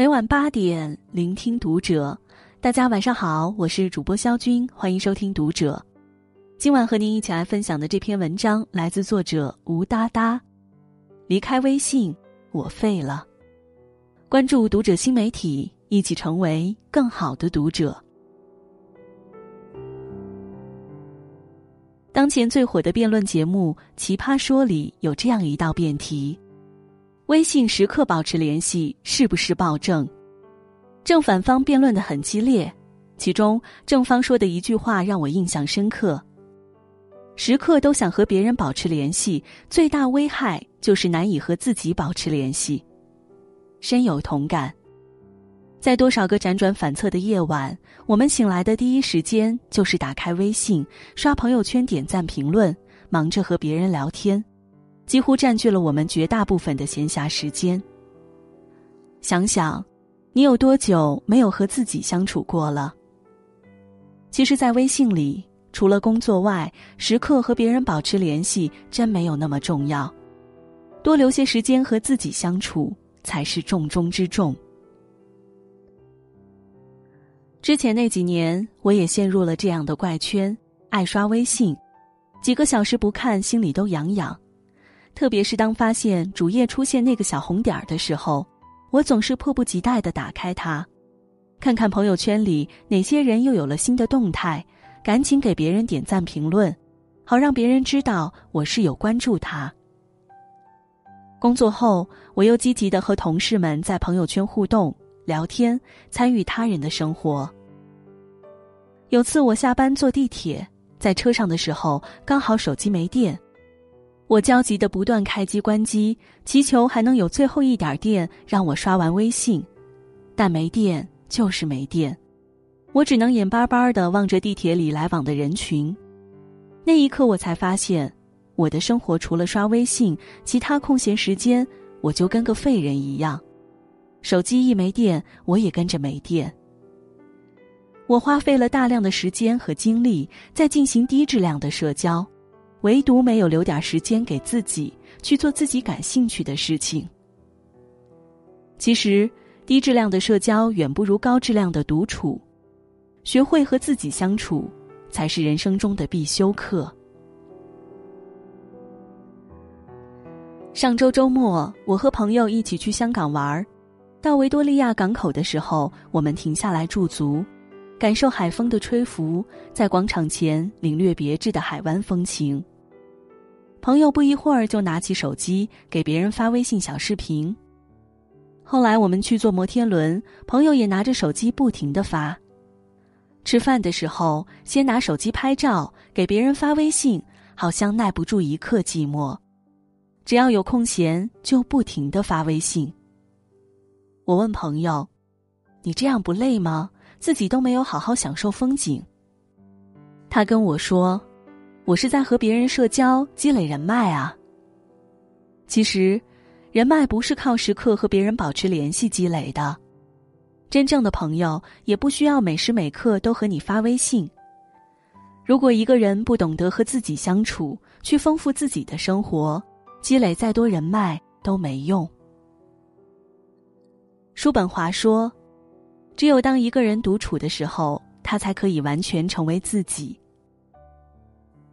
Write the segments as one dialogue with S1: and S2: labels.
S1: 每晚八点，聆听读者。大家晚上好，我是主播肖军，欢迎收听读者。今晚和您一起来分享的这篇文章来自作者吴哒哒。离开微信，我废了。关注读者新媒体，一起成为更好的读者。当前最火的辩论节目《奇葩说》里有这样一道辩题。微信时刻保持联系是不是暴政？正反方辩论的很激烈，其中正方说的一句话让我印象深刻：时刻都想和别人保持联系，最大危害就是难以和自己保持联系。深有同感。在多少个辗转反侧的夜晚，我们醒来的第一时间就是打开微信，刷朋友圈、点赞、评论，忙着和别人聊天。几乎占据了我们绝大部分的闲暇时间。想想，你有多久没有和自己相处过了？其实，在微信里，除了工作外，时刻和别人保持联系真没有那么重要。多留些时间和自己相处，才是重中之重。之前那几年，我也陷入了这样的怪圈，爱刷微信，几个小时不看，心里都痒痒。特别是当发现主页出现那个小红点儿的时候，我总是迫不及待的打开它，看看朋友圈里哪些人又有了新的动态，赶紧给别人点赞评论，好让别人知道我是有关注他。工作后，我又积极的和同事们在朋友圈互动、聊天，参与他人的生活。有次我下班坐地铁，在车上的时候刚好手机没电。我焦急的不断开机关机，祈求还能有最后一点电让我刷完微信，但没电就是没电，我只能眼巴巴的望着地铁里来往的人群。那一刻，我才发现，我的生活除了刷微信，其他空闲时间我就跟个废人一样，手机一没电，我也跟着没电。我花费了大量的时间和精力在进行低质量的社交。唯独没有留点时间给自己去做自己感兴趣的事情。其实，低质量的社交远不如高质量的独处。学会和自己相处，才是人生中的必修课。上周周末，我和朋友一起去香港玩儿，到维多利亚港口的时候，我们停下来驻足。感受海风的吹拂，在广场前领略别致的海湾风情。朋友不一会儿就拿起手机给别人发微信小视频。后来我们去坐摩天轮，朋友也拿着手机不停的发。吃饭的时候，先拿手机拍照给别人发微信，好像耐不住一刻寂寞。只要有空闲，就不停的发微信。我问朋友：“你这样不累吗？”自己都没有好好享受风景。他跟我说：“我是在和别人社交积累人脉啊。”其实，人脉不是靠时刻和别人保持联系积累的。真正的朋友也不需要每时每刻都和你发微信。如果一个人不懂得和自己相处，去丰富自己的生活，积累再多人脉都没用。叔本华说。只有当一个人独处的时候，他才可以完全成为自己。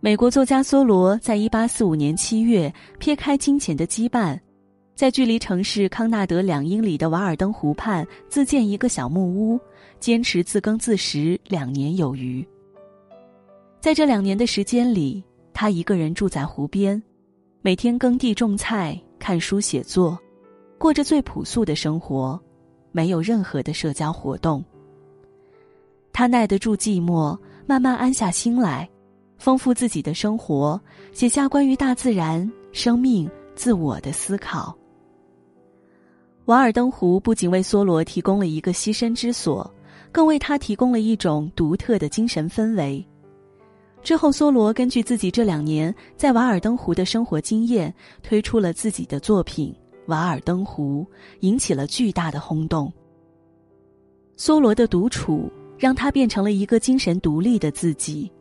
S1: 美国作家梭罗在一八四五年七月撇开金钱的羁绊，在距离城市康纳德两英里的瓦尔登湖畔自建一个小木屋，坚持自耕自食两年有余。在这两年的时间里，他一个人住在湖边，每天耕地种菜、看书写作，过着最朴素的生活。没有任何的社交活动。他耐得住寂寞，慢慢安下心来，丰富自己的生活，写下关于大自然、生命、自我的思考。瓦尔登湖不仅为梭罗提供了一个栖身之所，更为他提供了一种独特的精神氛围。之后，梭罗根据自己这两年在瓦尔登湖的生活经验，推出了自己的作品。瓦尔登湖引起了巨大的轰动。梭罗的独处让他变成了一个精神独立的自己。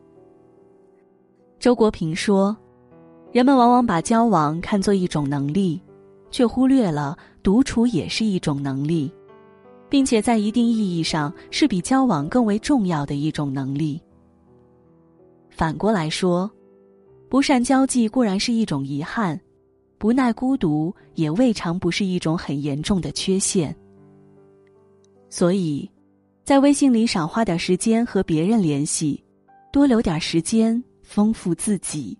S1: 周国平说：“人们往往把交往看作一种能力，却忽略了独处也是一种能力。并且在一定意义上是比交往更为重要的一种能力。反过来说，不善交际固然是一种遗憾，不耐孤独也未尝不是一种很严重的缺陷。所以，在微信里少花点时间和别人联系，多留点时间丰富自己。